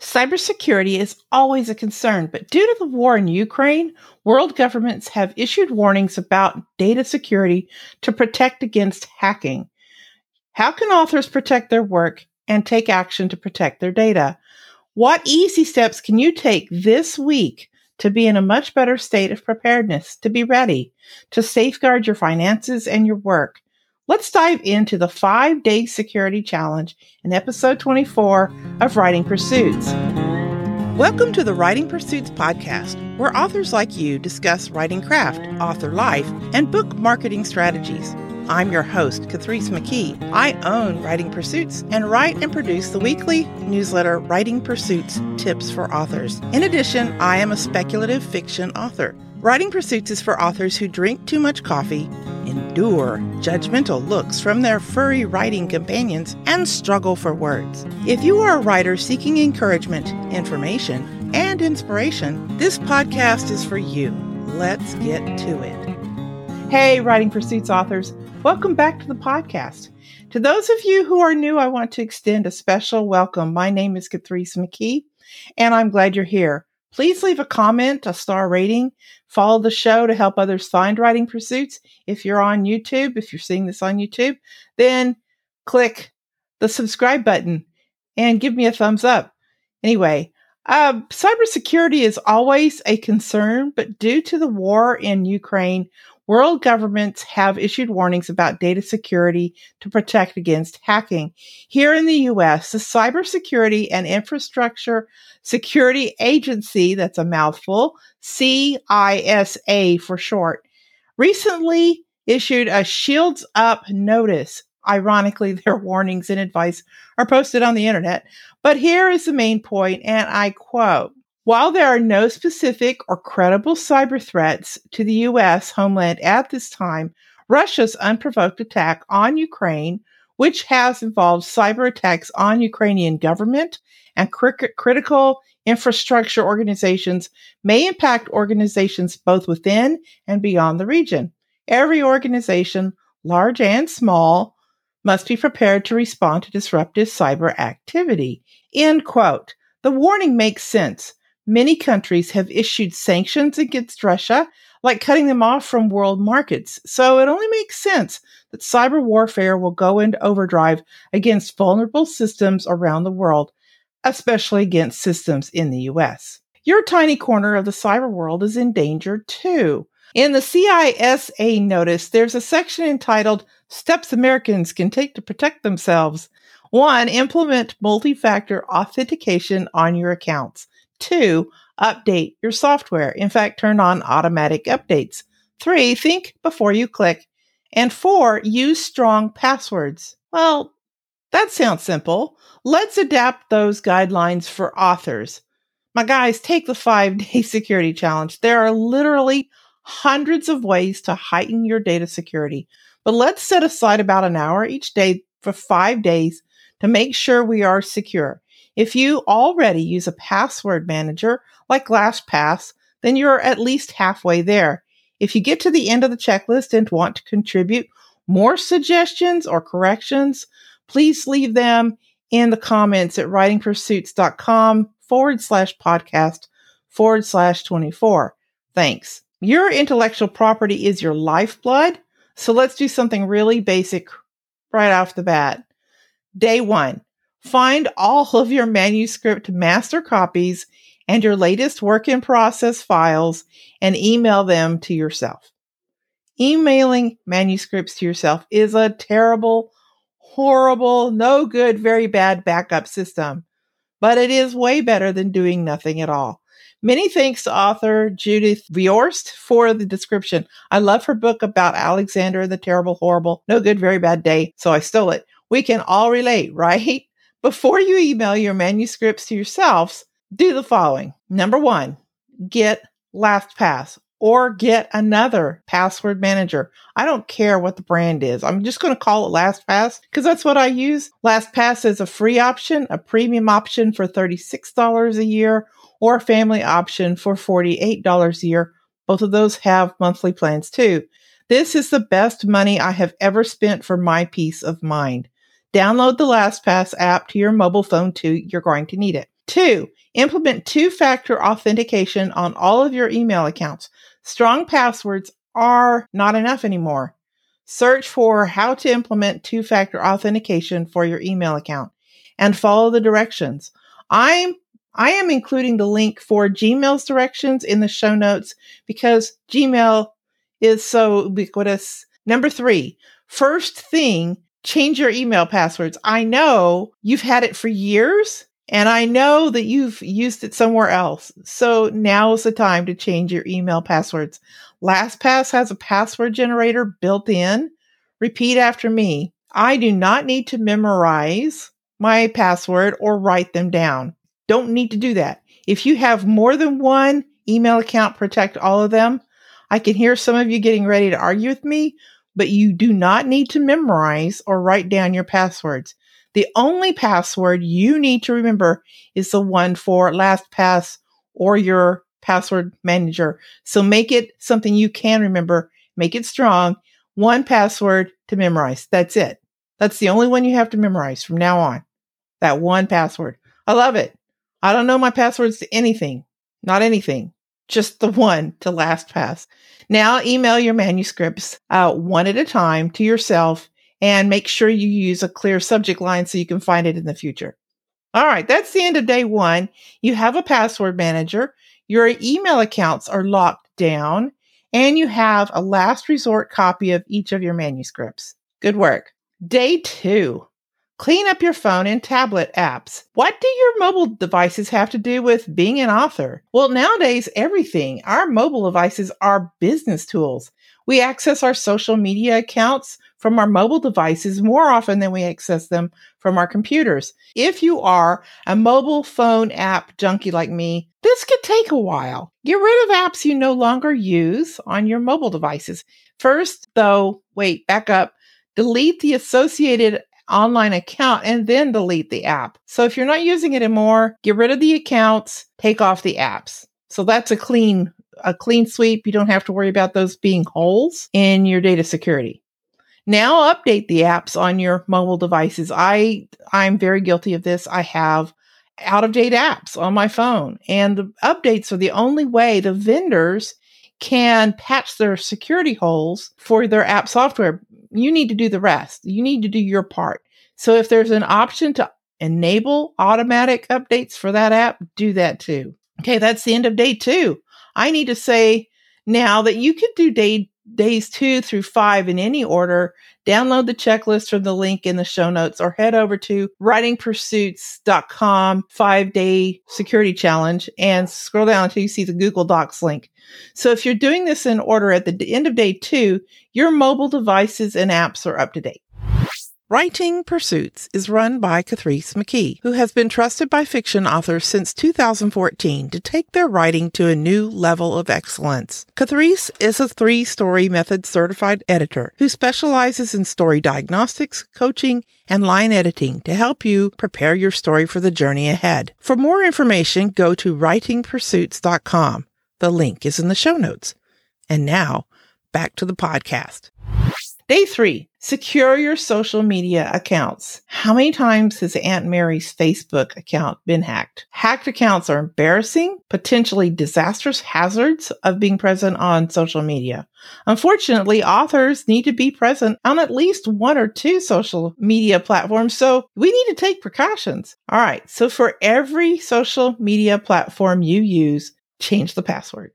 Cybersecurity is always a concern, but due to the war in Ukraine, world governments have issued warnings about data security to protect against hacking. How can authors protect their work and take action to protect their data? What easy steps can you take this week to be in a much better state of preparedness, to be ready, to safeguard your finances and your work? Let's dive into the five day security challenge in episode 24 of Writing Pursuits. Welcome to the Writing Pursuits podcast, where authors like you discuss writing craft, author life, and book marketing strategies. I'm your host, Catrice McKee. I own Writing Pursuits and write and produce the weekly newsletter Writing Pursuits Tips for Authors. In addition, I am a speculative fiction author. Writing Pursuits is for authors who drink too much coffee, endure judgmental looks from their furry writing companions, and struggle for words. If you are a writer seeking encouragement, information, and inspiration, this podcast is for you. Let's get to it. Hey, Writing Pursuits authors, welcome back to the podcast. To those of you who are new, I want to extend a special welcome. My name is Catrice McKee, and I'm glad you're here. Please leave a comment, a star rating. Follow the show to help others find writing pursuits. If you're on YouTube, if you're seeing this on YouTube, then click the subscribe button and give me a thumbs up. Anyway, uh, cybersecurity is always a concern, but due to the war in Ukraine, World governments have issued warnings about data security to protect against hacking. Here in the US, the Cybersecurity and Infrastructure Security Agency, that's a mouthful, CISA for short, recently issued a Shields Up notice. Ironically, their warnings and advice are posted on the internet. But here is the main point, and I quote while there are no specific or credible cyber threats to the U.S. homeland at this time, Russia's unprovoked attack on Ukraine, which has involved cyber attacks on Ukrainian government and critical infrastructure organizations, may impact organizations both within and beyond the region. Every organization, large and small, must be prepared to respond to disruptive cyber activity. End quote. The warning makes sense Many countries have issued sanctions against Russia, like cutting them off from world markets. So it only makes sense that cyber warfare will go into overdrive against vulnerable systems around the world, especially against systems in the US. Your tiny corner of the cyber world is in danger too. In the CISA notice, there's a section entitled Steps Americans Can Take to Protect Themselves. One, implement multi factor authentication on your accounts. Two, update your software. In fact, turn on automatic updates. Three, think before you click. And four, use strong passwords. Well, that sounds simple. Let's adapt those guidelines for authors. My guys, take the five day security challenge. There are literally hundreds of ways to heighten your data security, but let's set aside about an hour each day for five days to make sure we are secure. If you already use a password manager like LastPass, then you're at least halfway there. If you get to the end of the checklist and want to contribute more suggestions or corrections, please leave them in the comments at writingpursuits.com forward slash podcast forward slash 24. Thanks. Your intellectual property is your lifeblood. So let's do something really basic right off the bat. Day one, Find all of your manuscript master copies and your latest work in process files and email them to yourself. Emailing manuscripts to yourself is a terrible, horrible, no good, very bad backup system, but it is way better than doing nothing at all. Many thanks to author Judith Viorst for the description. I love her book about Alexander the Terrible, Horrible, No Good, Very Bad Day, so I stole it. We can all relate, right? Before you email your manuscripts to yourselves, do the following. Number one, get LastPass or get another password manager. I don't care what the brand is. I'm just going to call it LastPass because that's what I use. LastPass is a free option, a premium option for $36 a year, or a family option for $48 a year. Both of those have monthly plans too. This is the best money I have ever spent for my peace of mind. Download the LastPass app to your mobile phone too. You're going to need it. Two, implement two factor authentication on all of your email accounts. Strong passwords are not enough anymore. Search for how to implement two factor authentication for your email account and follow the directions. I'm I am including the link for Gmail's directions in the show notes because Gmail is so ubiquitous. Number three, first thing, change your email passwords. I know you've had it for years and I know that you've used it somewhere else. So now is the time to change your email passwords. LastPass has a password generator built in. Repeat after me. I do not need to memorize my password or write them down. Don't need to do that. If you have more than one email account, protect all of them. I can hear some of you getting ready to argue with me, but you do not need to memorize or write down your passwords. The only password you need to remember is the one for LastPass or your password manager. So make it something you can remember, make it strong. One password to memorize. That's it. That's the only one you have to memorize from now on. That one password. I love it. I don't know my passwords to anything, not anything, just the one to LastPass. Now email your manuscripts uh, one at a time to yourself and make sure you use a clear subject line so you can find it in the future. All right, that's the end of day one. You have a password manager, your email accounts are locked down, and you have a last resort copy of each of your manuscripts. Good work. Day two. Clean up your phone and tablet apps. What do your mobile devices have to do with being an author? Well, nowadays, everything. Our mobile devices are business tools. We access our social media accounts from our mobile devices more often than we access them from our computers. If you are a mobile phone app junkie like me, this could take a while. Get rid of apps you no longer use on your mobile devices. First, though, wait, back up. Delete the associated online account and then delete the app. So if you're not using it anymore, get rid of the accounts, take off the apps. So that's a clean a clean sweep. You don't have to worry about those being holes in your data security. Now update the apps on your mobile devices. I I'm very guilty of this. I have out of date apps on my phone and the updates are the only way the vendors can patch their security holes for their app software you need to do the rest. You need to do your part. So if there's an option to enable automatic updates for that app, do that too. Okay, that's the end of day two. I need to say now that you could do day days two through five in any order. Download the checklist from the link in the show notes or head over to writingpursuits.com five day security challenge and scroll down until you see the Google Docs link. So if you're doing this in order at the end of day two, your mobile devices and apps are up to date. Writing Pursuits is run by Catrice McKee, who has been trusted by fiction authors since 2014 to take their writing to a new level of excellence. Catrice is a three story method certified editor who specializes in story diagnostics, coaching, and line editing to help you prepare your story for the journey ahead. For more information, go to writingpursuits.com. The link is in the show notes. And now, back to the podcast. Day three, secure your social media accounts. How many times has Aunt Mary's Facebook account been hacked? Hacked accounts are embarrassing, potentially disastrous hazards of being present on social media. Unfortunately, authors need to be present on at least one or two social media platforms, so we need to take precautions. All right, so for every social media platform you use, change the password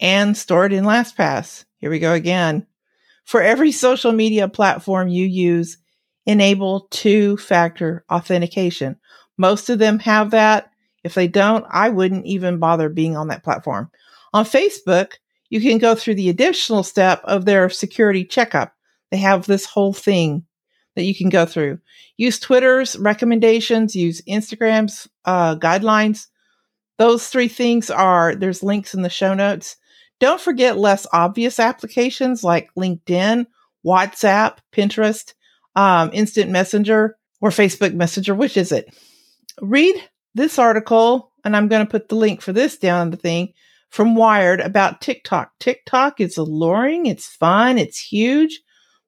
and store it in LastPass. Here we go again. For every social media platform you use, enable two factor authentication. Most of them have that. If they don't, I wouldn't even bother being on that platform. On Facebook, you can go through the additional step of their security checkup. They have this whole thing that you can go through. Use Twitter's recommendations, use Instagram's uh, guidelines. Those three things are, there's links in the show notes. Don't forget less obvious applications like LinkedIn, WhatsApp, Pinterest, um, Instant Messenger, or Facebook Messenger. Which is it? Read this article, and I'm going to put the link for this down in the thing from Wired about TikTok. TikTok is alluring, it's fun, it's huge,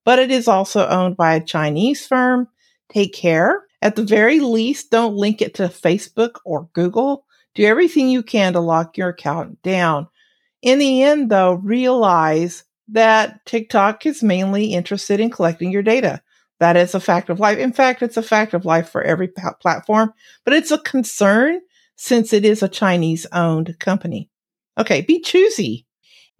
but it is also owned by a Chinese firm. Take care. At the very least, don't link it to Facebook or Google. Do everything you can to lock your account down. In the end, though, realize that TikTok is mainly interested in collecting your data. That is a fact of life. In fact, it's a fact of life for every platform, but it's a concern since it is a Chinese owned company. Okay, be choosy.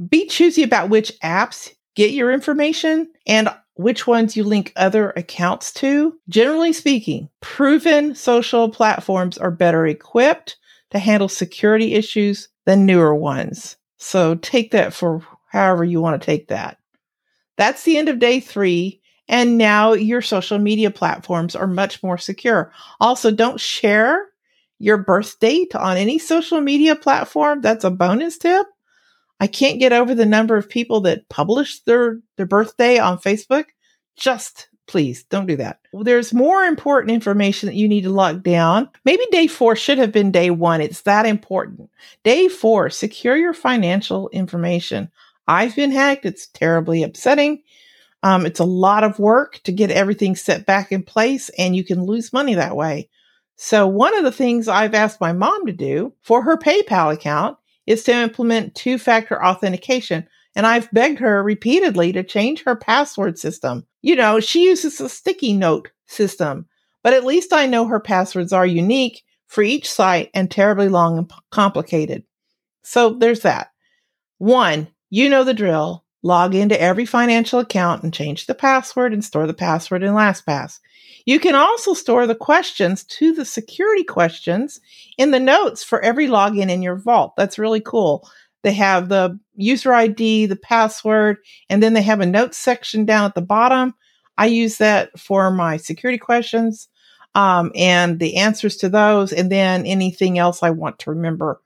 Be choosy about which apps get your information and which ones you link other accounts to. Generally speaking, proven social platforms are better equipped to handle security issues than newer ones. So take that for however you want to take that. That's the end of day three. And now your social media platforms are much more secure. Also, don't share your birth date on any social media platform. That's a bonus tip. I can't get over the number of people that publish their, their birthday on Facebook. Just please don't do that. There's more important information that you need to lock down. Maybe day four should have been day one. It's that important. Day four, secure your financial information. I've been hacked. It's terribly upsetting. Um, it's a lot of work to get everything set back in place, and you can lose money that way. So, one of the things I've asked my mom to do for her PayPal account is to implement two factor authentication. And I've begged her repeatedly to change her password system. You know, she uses a sticky note system, but at least I know her passwords are unique for each site and terribly long and complicated. So there's that. One, you know the drill. Log into every financial account and change the password and store the password in LastPass. You can also store the questions to the security questions in the notes for every login in your vault. That's really cool. They have the user ID, the password, and then they have a notes section down at the bottom. I use that for my security questions um, and the answers to those, and then anything else I want to remember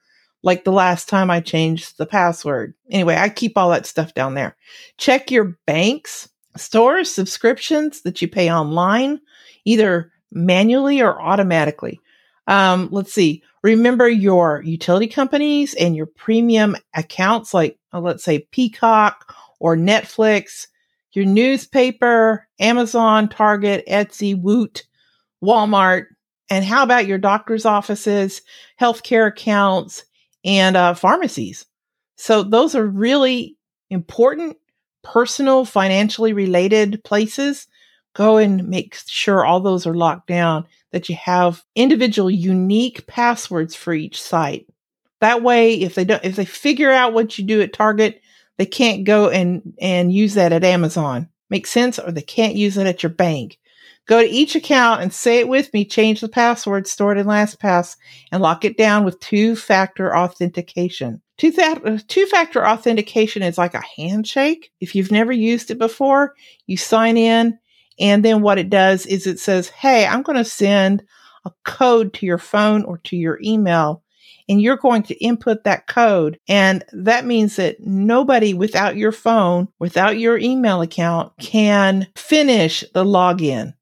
like the last time I changed the password. Anyway, I keep all that stuff down there. Check your banks, stores, subscriptions that you pay online, either manually or automatically. Um, let's see. Remember your utility companies and your premium accounts, like uh, let's say Peacock or Netflix, your newspaper, Amazon, Target, Etsy, Woot, Walmart, and how about your doctor's offices, healthcare accounts, and uh, pharmacies. So those are really important, personal, financially related places. Go and make sure all those are locked down, that you have individual unique passwords for each site. That way, if they don't, if they figure out what you do at Target, they can't go and, and use that at Amazon. Make sense? Or they can't use it at your bank. Go to each account and say it with me. Change the password stored in LastPass and lock it down with two factor authentication. Two, two factor authentication is like a handshake. If you've never used it before, you sign in, and then what it does is it says, Hey, I'm going to send a code to your phone or to your email and you're going to input that code. And that means that nobody without your phone, without your email account can finish the login.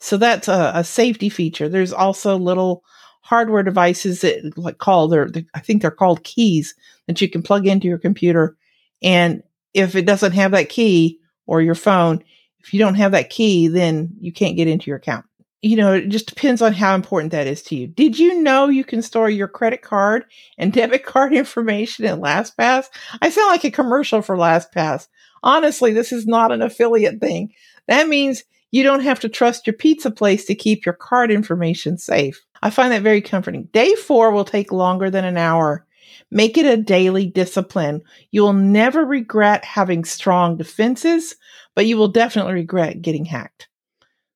So that's a, a safety feature. There's also little hardware devices that like called or I think they're called keys that you can plug into your computer. And if it doesn't have that key or your phone, if you don't have that key, then you can't get into your account. You know, it just depends on how important that is to you. Did you know you can store your credit card and debit card information in LastPass? I sound like a commercial for LastPass. Honestly, this is not an affiliate thing. That means you don't have to trust your pizza place to keep your card information safe. I find that very comforting. Day four will take longer than an hour. Make it a daily discipline. You will never regret having strong defenses, but you will definitely regret getting hacked.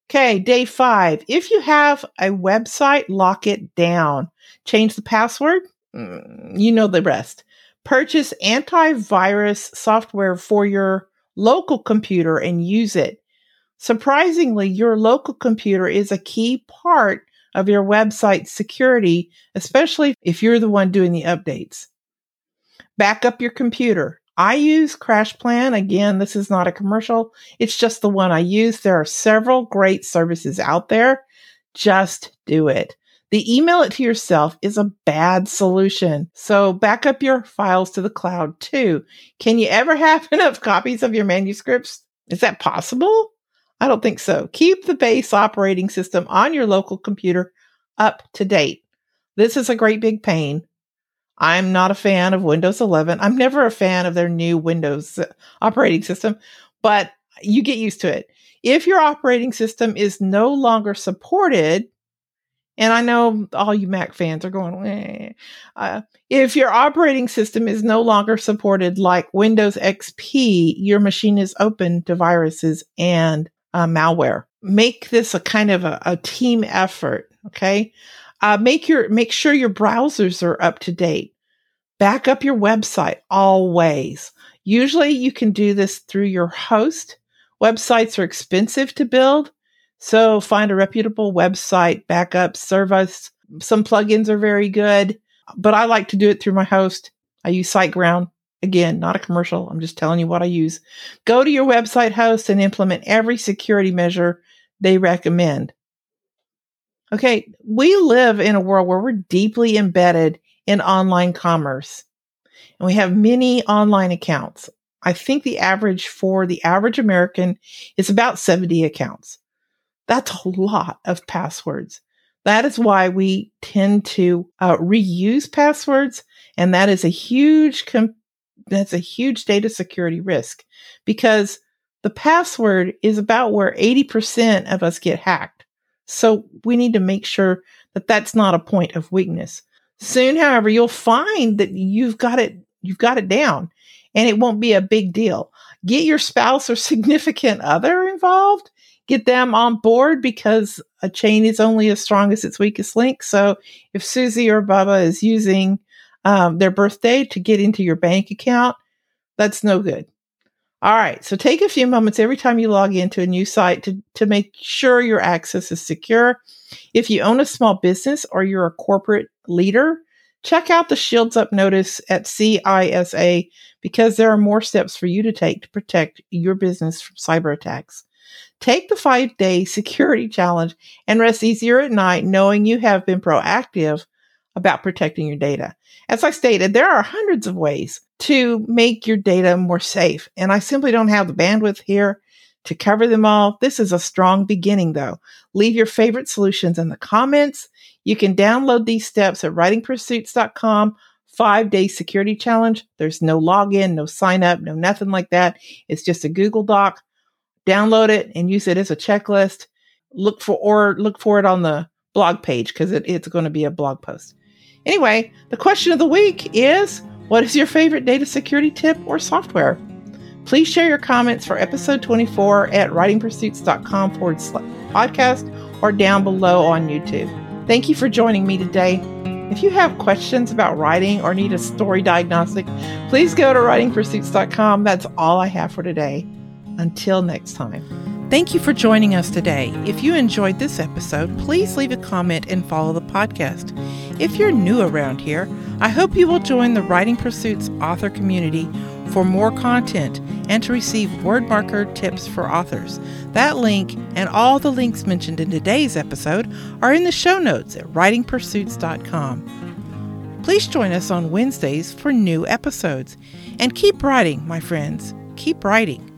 Okay, day five. If you have a website, lock it down. Change the password. Mm, you know the rest. Purchase antivirus software for your local computer and use it. Surprisingly, your local computer is a key part of your website security, especially if you're the one doing the updates. Back up your computer. I use CrashPlan. Again, this is not a commercial. It's just the one I use. There are several great services out there. Just do it. The email it to yourself is a bad solution. So back up your files to the cloud too. Can you ever have enough copies of your manuscripts? Is that possible? I don't think so. Keep the base operating system on your local computer up to date. This is a great big pain. I'm not a fan of Windows 11. I'm never a fan of their new Windows operating system, but you get used to it. If your operating system is no longer supported, and I know all you Mac fans are going, eh. uh, if your operating system is no longer supported like Windows XP, your machine is open to viruses and uh, malware. Make this a kind of a, a team effort. Okay. Uh, make your, make sure your browsers are up to date. Back up your website always. Usually you can do this through your host. Websites are expensive to build. So find a reputable website, backup service. Some plugins are very good, but I like to do it through my host. I use SiteGround. Again, not a commercial. I'm just telling you what I use. Go to your website host and implement every security measure they recommend. Okay, we live in a world where we're deeply embedded in online commerce and we have many online accounts. I think the average for the average American is about 70 accounts. That's a lot of passwords. That is why we tend to uh, reuse passwords, and that is a huge com- that's a huge data security risk because the password is about where 80% of us get hacked. So we need to make sure that that's not a point of weakness. Soon, however, you'll find that you've got it you've got it down and it won't be a big deal. Get your spouse or significant other involved get them on board because a chain is only as strong as its weakest link. So if Susie or Bubba is using um, their birthday to get into your bank account, that's no good. All right. So take a few moments every time you log into a new site to, to make sure your access is secure. If you own a small business or you're a corporate leader, check out the Shields Up notice at CISA because there are more steps for you to take to protect your business from cyber attacks. Take the five day security challenge and rest easier at night knowing you have been proactive about protecting your data. As I stated, there are hundreds of ways to make your data more safe, and I simply don't have the bandwidth here to cover them all. This is a strong beginning, though. Leave your favorite solutions in the comments. You can download these steps at writingpursuits.com. Five day security challenge. There's no login, no sign up, no nothing like that. It's just a Google Doc download it and use it as a checklist. Look for or look for it on the blog page because it, it's going to be a blog post. Anyway, the question of the week is what is your favorite data security tip or software? Please share your comments for episode 24 at writingpursuits.com forward slash podcast or down below on YouTube. Thank you for joining me today. If you have questions about writing or need a story diagnostic, please go to writingpursuits.com. That's all I have for today. Until next time. Thank you for joining us today. If you enjoyed this episode, please leave a comment and follow the podcast. If you're new around here, I hope you will join the Writing Pursuits author community for more content and to receive word marker tips for authors. That link and all the links mentioned in today's episode are in the show notes at writingpursuits.com. Please join us on Wednesdays for new episodes. And keep writing, my friends. Keep writing.